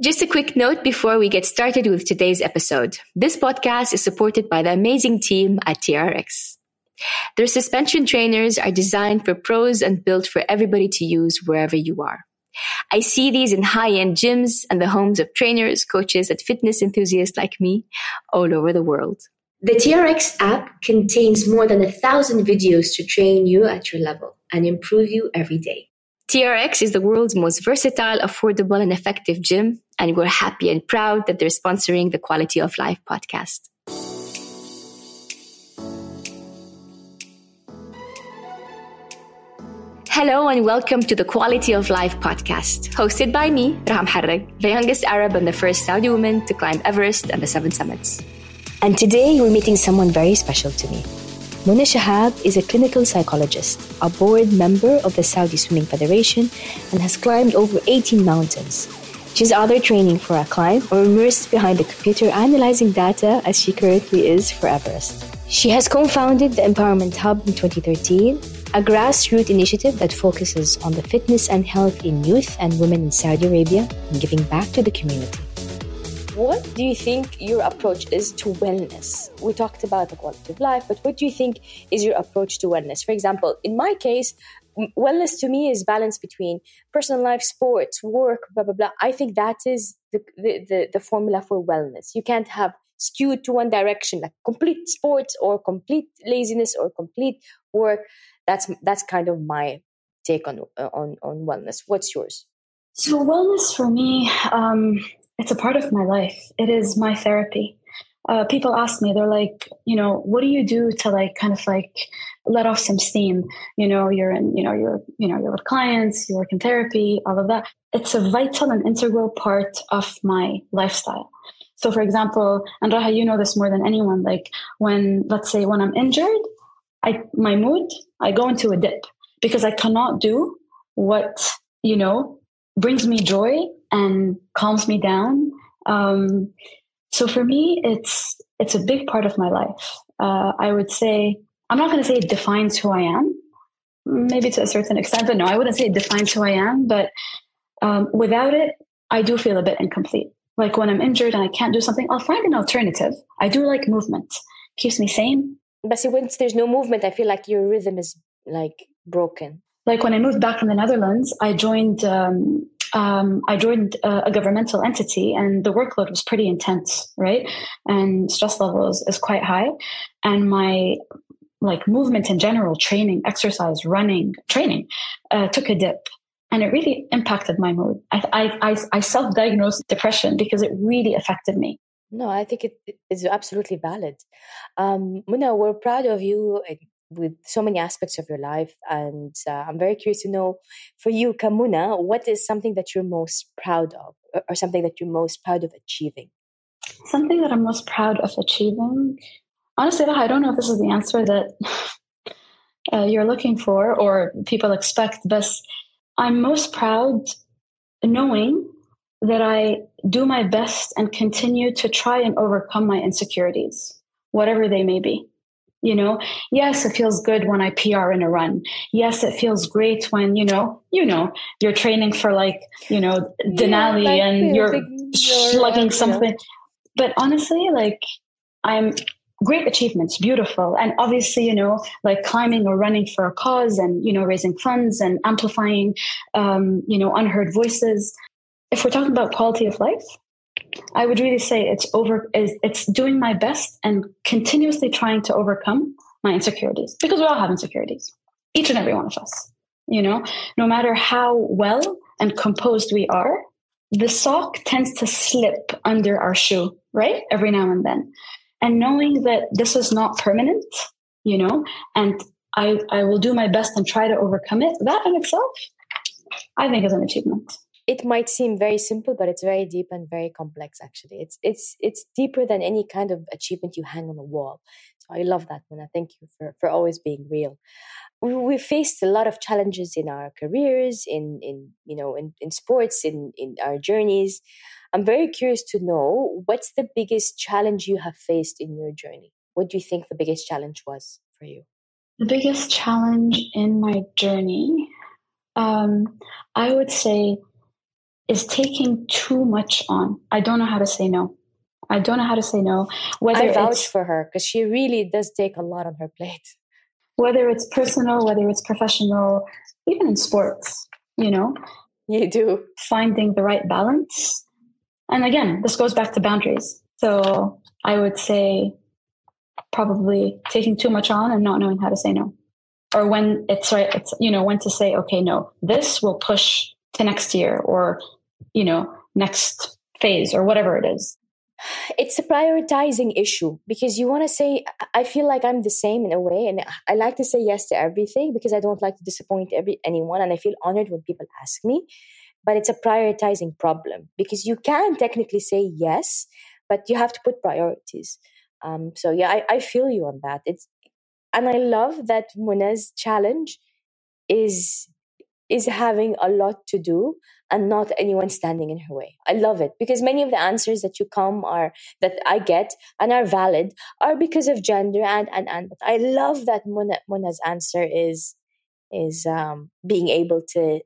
Just a quick note before we get started with today's episode. This podcast is supported by the amazing team at TRX. Their suspension trainers are designed for pros and built for everybody to use wherever you are. I see these in high-end gyms and the homes of trainers, coaches, and fitness enthusiasts like me all over the world. The TRX app contains more than a thousand videos to train you at your level and improve you every day. TRX is the world's most versatile, affordable, and effective gym, and we're happy and proud that they're sponsoring the Quality of Life podcast. Hello and welcome to the Quality of Life podcast, hosted by me, Raham the youngest Arab and the first Saudi woman to climb Everest and the Seven Summits. And today we're meeting someone very special to me. Mona Shahab is a clinical psychologist, a board member of the Saudi Swimming Federation, and has climbed over 18 mountains. She's either training for a climb or immersed behind a computer analyzing data as she currently is for Everest. She has co founded the Empowerment Hub in 2013 a grassroots initiative that focuses on the fitness and health in youth and women in Saudi Arabia and giving back to the community. What do you think your approach is to wellness? We talked about the quality of life, but what do you think is your approach to wellness? For example, in my case, wellness to me is balance between personal life, sports, work, blah, blah, blah. I think that is the, the, the, the formula for wellness. You can't have skewed to one direction, like complete sports or complete laziness or complete work that's that's kind of my take on on on wellness. What's yours? So wellness for me, um, it's a part of my life. It is my therapy. Uh, people ask me, they're like, you know, what do you do to like kind of like let off some steam? You know, you're in, you know, you're, you know, you're with clients, you work in therapy, all of that. It's a vital and integral part of my lifestyle. So, for example, and Raha, you know this more than anyone. Like when, let's say, when I'm injured, I my mood, I go into a dip because I cannot do what, you know, brings me joy and calms me down. Um, so for me, it's it's a big part of my life. Uh, I would say I'm not going to say it defines who I am, maybe to a certain extent, but no, I wouldn't say it defines who I am. But um, without it, I do feel a bit incomplete. Like when I'm injured and I can't do something, I'll find an alternative. I do like movement; keeps me sane, but see, once there's no movement, I feel like your rhythm is like broken. Like when I moved back from the Netherlands, I joined. Um, um, I joined a, a, governmental entity, and the workload was pretty intense, right? And stress levels is quite high, and my like movement in general, training, exercise, running, training, uh, took a dip and it really impacted my mood. I, I, I, I self diagnosed depression because it really affected me. No, I think it is absolutely valid. Um, Muna, we're proud of you with so many aspects of your life. And uh, I'm very curious to know for you, Kamuna, what is something that you're most proud of or something that you're most proud of achieving? Something that I'm most proud of achieving? Honestly, I don't know if this is the answer that uh, you're looking for or people expect, but I'm most proud knowing that I do my best and continue to try and overcome my insecurities, whatever they may be. You know, yes, it feels good when I PR in a run. Yes, it feels great when, you know, you know, you're training for like, you know, Denali yeah, like and you're slugging something. But honestly, like I'm great achievements, beautiful. And obviously, you know, like climbing or running for a cause and, you know, raising funds and amplifying, um, you know, unheard voices if we're talking about quality of life, I would really say it's over is it's doing my best and continuously trying to overcome my insecurities because we all have insecurities. Each and every one of us. You know, no matter how well and composed we are, the sock tends to slip under our shoe, right? Every now and then. And knowing that this is not permanent, you know, and I, I will do my best and try to overcome it, that in itself I think is an achievement. It might seem very simple, but it's very deep and very complex. Actually, it's it's it's deeper than any kind of achievement you hang on a wall. So I love that, Muna. Thank you for for always being real. We, we faced a lot of challenges in our careers, in in you know in, in sports, in in our journeys. I'm very curious to know what's the biggest challenge you have faced in your journey. What do you think the biggest challenge was for you? The biggest challenge in my journey, um, I would say, is taking too much on. I don't know how to say no. I don't know how to say no. Whether I vouch for her because she really does take a lot on her plate. Whether it's personal, whether it's professional, even in sports, you know. You do. Finding the right balance. And again, this goes back to boundaries. So I would say probably taking too much on and not knowing how to say no or when it's right it's you know when to say okay no this will push to next year or you know next phase or whatever it is it's a prioritizing issue because you want to say i feel like i'm the same in a way and i like to say yes to everything because i don't like to disappoint every anyone and i feel honored when people ask me but it's a prioritizing problem because you can technically say yes but you have to put priorities um, so yeah, I, I feel you on that. It's and I love that Muna's challenge is is having a lot to do and not anyone standing in her way. I love it because many of the answers that you come are that I get and are valid are because of gender and and and. But I love that Muna, Muna's answer is is um, being able to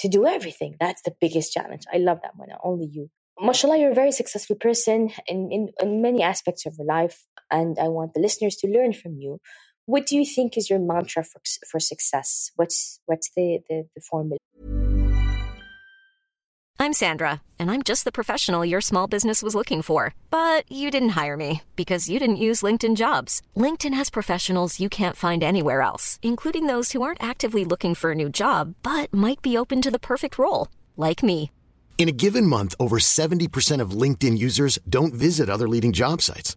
to do everything. That's the biggest challenge. I love that Mona. Only you mashallah, you're a very successful person in, in, in many aspects of your life, and I want the listeners to learn from you. What do you think is your mantra for, for success? What's, what's the, the, the formula? I'm Sandra, and I'm just the professional your small business was looking for. But you didn't hire me because you didn't use LinkedIn jobs. LinkedIn has professionals you can't find anywhere else, including those who aren't actively looking for a new job, but might be open to the perfect role, like me. In a given month, over 70% of LinkedIn users don't visit other leading job sites.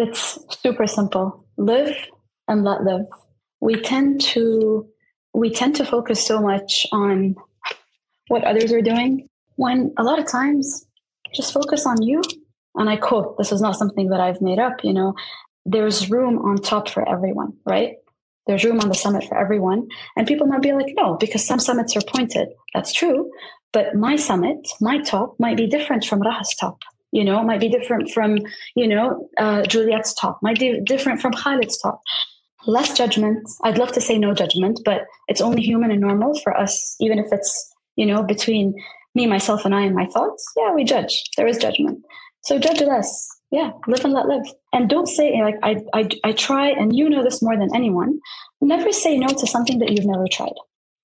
It's super simple. Live and let live. We tend to we tend to focus so much on what others are doing when a lot of times just focus on you. And I quote, this is not something that I've made up, you know, there's room on top for everyone, right? There's room on the summit for everyone. And people might be like, no, because some summits are pointed. That's true. But my summit, my top might be different from Raha's top. You know, might be different from, you know, uh, Juliet's talk might be different from Khalid's talk Less judgment. I'd love to say no judgment, but it's only human and normal for us, even if it's, you know, between me, myself, and I and my thoughts. Yeah, we judge. There is judgment. So judge less. Yeah, live and let live. And don't say, like, I, I, I try, and you know this more than anyone, never say no to something that you've never tried.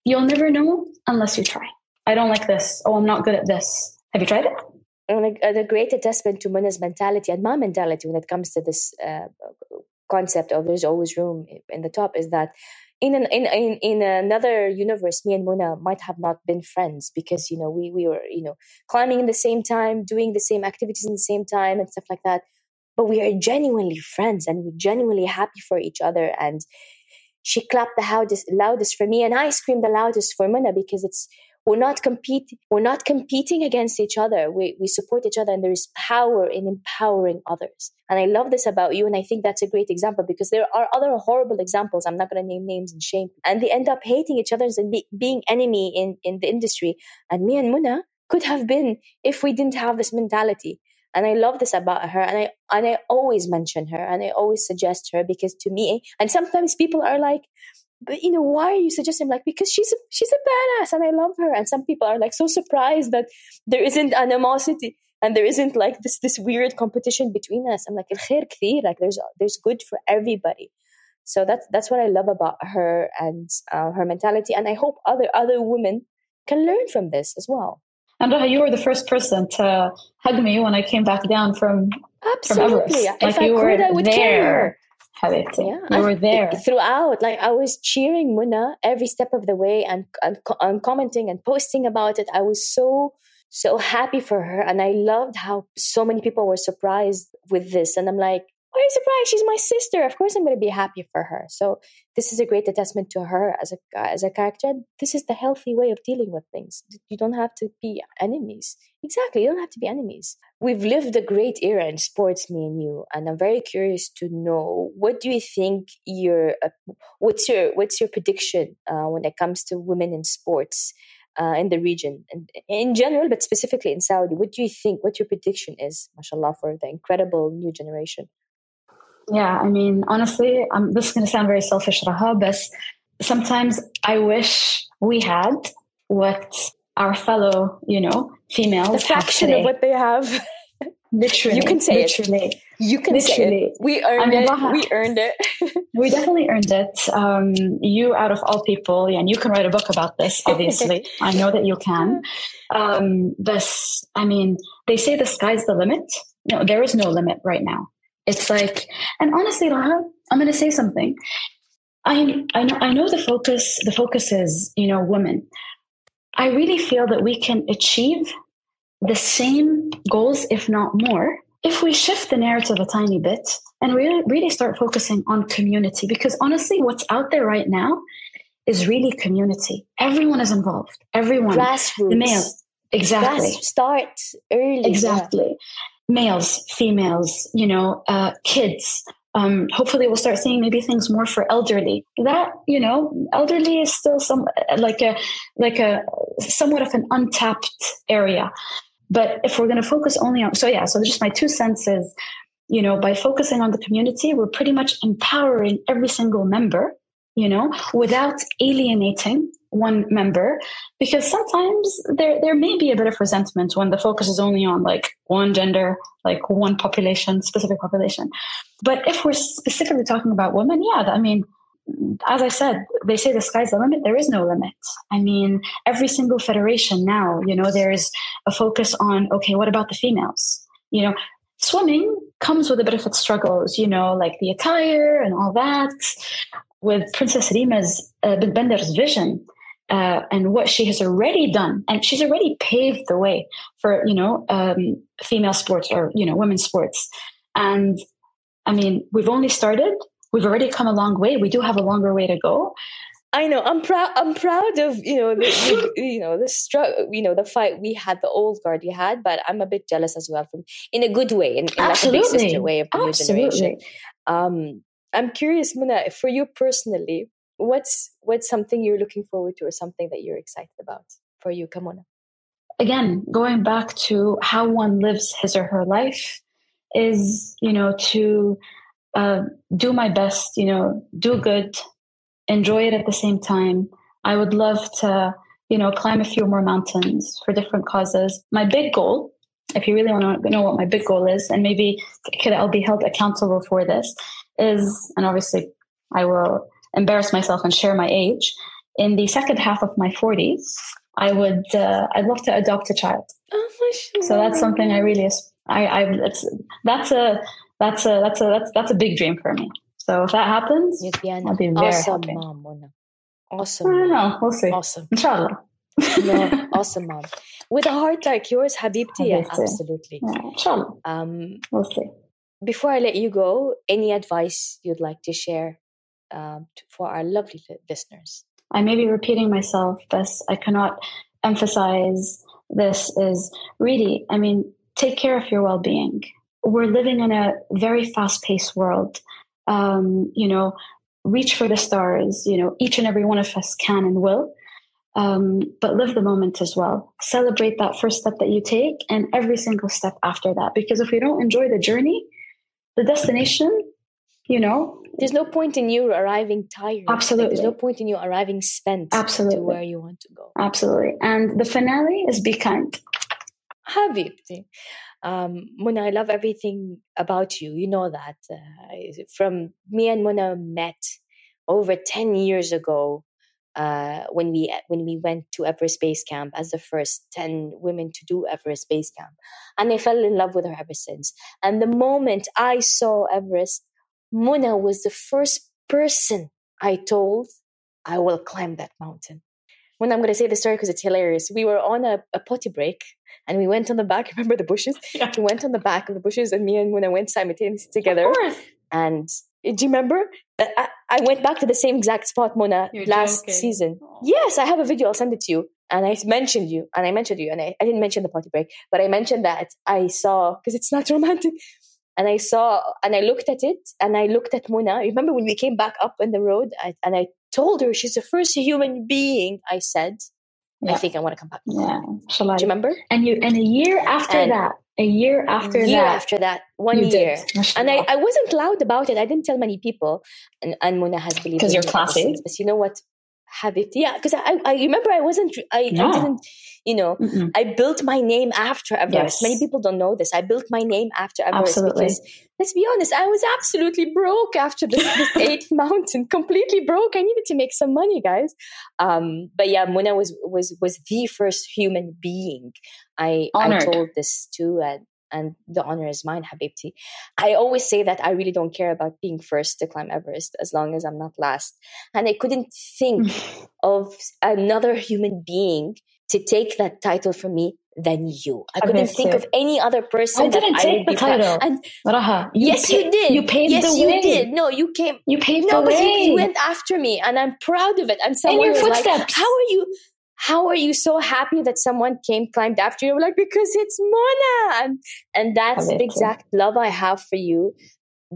You'll never know unless you try. I don't like this. Oh, I'm not good at this. Have you tried it? And a, great testament to Muna's mentality and my mentality when it comes to this uh, concept of there's always room in the top is that in an in, in in another universe, me and Muna might have not been friends because you know we we were you know climbing in the same time, doing the same activities in the same time, and stuff like that. But we are genuinely friends, and we're genuinely happy for each other. And she clapped the loudest, loudest for me, and I screamed the loudest for Muna because it's we're not compete we're not competing against each other. We, we support each other and there is power in empowering others. And i love this about you and i think that's a great example because there are other horrible examples. I'm not going to name names and shame. And they end up hating each other and be, being enemy in in the industry. And me and muna could have been if we didn't have this mentality. And I love this about her and I and I always mention her and I always suggest her because to me and sometimes people are like but you know, why are you suggesting? like, because she's a, she's a badass and I love her. And some people are like so surprised that there isn't animosity and there isn't like this this weird competition between us. I'm like, like there's there's good for everybody. So that's that's what I love about her and uh, her mentality, and I hope other other women can learn from this as well. And you were the first person to hug me when I came back down from absolutely. From like if I were could, I would there. Habibti. Yeah, you were there throughout. Like I was cheering Muna every step of the way and, and and commenting and posting about it. I was so so happy for her, and I loved how so many people were surprised with this. And I'm like, are you surprised? She's my sister. Of course, I'm going to be happy for her. So this is a great attestament to her as a as a character. This is the healthy way of dealing with things. You don't have to be enemies. Exactly, you don't have to be enemies. We've lived a great era in sports, me and you, and I'm very curious to know what do you think your uh, what's your what's your prediction uh, when it comes to women in sports. Uh, in the region and in general, but specifically in Saudi, what do you think? What your prediction is, mashallah, for the incredible new generation? Yeah, I mean, honestly, um, this is going to sound very selfish, Raha, but sometimes I wish we had what our fellow, you know, females the fraction of what they have. Literally, you can say it literally. it. You can literally. say it. We earned I mean, it. we earned it. we definitely earned it. Um, you, out of all people, yeah, and you can write a book about this. Obviously, I know that you can. Um, this, I mean, they say the sky's the limit. No, there is no limit right now. It's like, and honestly, Raha, I'm going to say something. I I know I know the focus the focus is you know women. I really feel that we can achieve the same goals, if not more, if we shift the narrative a tiny bit and really really start focusing on community. Because honestly, what's out there right now is really community. Everyone is involved. Everyone, grassroots, the exactly. Grass, start early, exactly. Yeah males, females, you know, uh, kids. Um, hopefully, we'll start seeing maybe things more for elderly. That you know, elderly is still some like a like a somewhat of an untapped area. But if we're going to focus only on, so yeah, so just my two senses, you know, by focusing on the community, we're pretty much empowering every single member, you know, without alienating one member because sometimes there there may be a bit of resentment when the focus is only on like one gender like one population specific population. But if we're specifically talking about women yeah i mean as i said they say the sky's the limit. There is no limit. I mean every single federation now you know there is a focus on okay what about the females? You know swimming comes with a bit of its struggles you know like the attire and all that. With Princess Rima's uh, Bandar's vision, uh, and what she has already done and she's already paved the way for you know um, female sports or you know women's sports and i mean we've only started we've already come a long way we do have a longer way to go I know. I'm proud. I'm proud of you know the you know the struggle. You know the fight we had, the old guard we had. But I'm a bit jealous as well, from in a good way, in, in like a big sister way of the new generation. Um, I'm curious, Muna, for you personally, what's what's something you're looking forward to or something that you're excited about for you on again going back to how one lives his or her life is you know to uh, do my best you know do good enjoy it at the same time. I would love to you know climb a few more mountains for different causes. My big goal if you really want to know what my big goal is and maybe could i'll be held accountable for this is and obviously i will embarrass myself and share my age, in the second half of my 40s, I would uh, I'd love to adopt a child. Oh my So that's something I really I I it's that's a that's a that's a that's that's a big dream for me. So if that happens, I'll be very awesome happy. mom, Mona. Awesome. I don't know. We'll see. Awesome. Inshallah. no, awesome mom. With a heart like yours, Habibti, yeah, absolutely. Yeah, inshallah. Um, we'll see. Before I let you go, any advice you'd like to share um, to, for our lovely listeners? I may be repeating myself, but I cannot emphasize this is really, I mean, take care of your well being. We're living in a very fast paced world. Um, you know, reach for the stars. You know, each and every one of us can and will. Um, but live the moment as well. Celebrate that first step that you take and every single step after that. Because if we don't enjoy the journey, the destination you know there's no point in you arriving tired absolutely there's no point in you arriving spent absolutely to where you want to go absolutely and the finale is be kind habibti um, Muna, I love everything about you. You know that. Uh, from me and Muna met over 10 years ago uh, when we when we went to Everest Base Camp as the first 10 women to do Everest Base Camp. And I fell in love with her ever since. And the moment I saw Everest, Muna was the first person I told I will climb that mountain. When I'm going to say the story because it's hilarious. We were on a, a potty break and we went on the back. Remember the bushes? Yeah. We went on the back of the bushes, and me and Muna went simultaneously together. And eh, do you remember? I, I went back to the same exact spot, Mona, You're last joking. season. Yes, I have a video. I'll send it to you. And I mentioned you, and I mentioned you, and I, I didn't mention the potty break, but I mentioned that I saw because it's not romantic. And I saw, and I looked at it, and I looked at Mona. Remember when we came back up on the road, I, and I told her she's the first human being. I said, yeah. I think I want to come back. Yeah, Shall I? Do you remember? And you, and a year after and, that, a year after year that. after that, one year. And I, I wasn't loud about it. I didn't tell many people. And, and Muna has believed Because you're classy. But you know what? Habit. Yeah, because I, I remember I wasn't, I, no. I didn't, you know, Mm-mm. I built my name after Everest. Yes. Many people don't know this. I built my name after Everest absolutely. because, let's be honest, I was absolutely broke after this, this eighth mountain, completely broke. I needed to make some money, guys. Um, but yeah, Muna was was was the first human being I, I told this to, and and the honor is mine, Habibti. I always say that I really don't care about being first to climb Everest as long as I'm not last. And I couldn't think of another human being to take that title from me than you. I couldn't think of any other person. I didn't take the title. And Raha, yes, you did. You paved yes, the way. Yes, you did. No, you came. You paved no, the way. No, but you, went after me, and I'm proud of it. And someone In your footsteps. like, "How are you? How are you so happy that someone came climbed after you? like because it's Mona, and, and that's the exact love I have for you,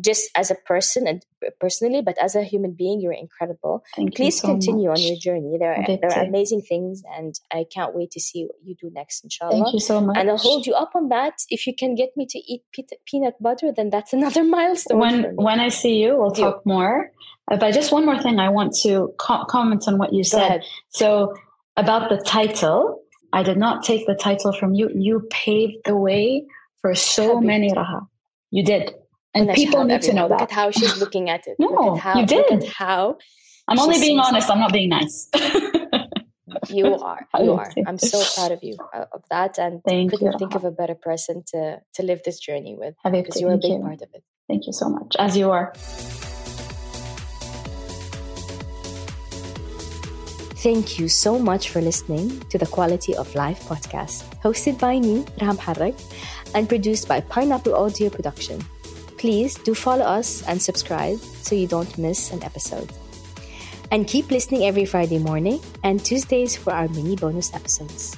just as a person and personally, but as a human being, you're incredible. Thank Please you so continue much. on your journey. There are, there are amazing things, and I can't wait to see what you do next, inshallah. Thank you so much. And I'll hold you up on that. If you can get me to eat peanut butter, then that's another milestone. When when I see you, we'll talk more. Uh, but just one more thing, I want to co- comment on what you said. So about the title, I did not take the title from you. You paved the way for so many Raha. You did. And people need to know that. Look at how she's looking at it. No, how, you did. how I'm only being honest. I'm not being nice. you are. You are. I'm so proud of you uh, of that, and Thank couldn't you. think of a better person to to live this journey with because you're a big you. part of it. Thank you so much, as you are. Thank you so much for listening to the Quality of Life podcast, hosted by me, Raha Moharrak, and produced by Pineapple Audio Production. Please do follow us and subscribe so you don't miss an episode. And keep listening every Friday morning and Tuesdays for our mini bonus episodes.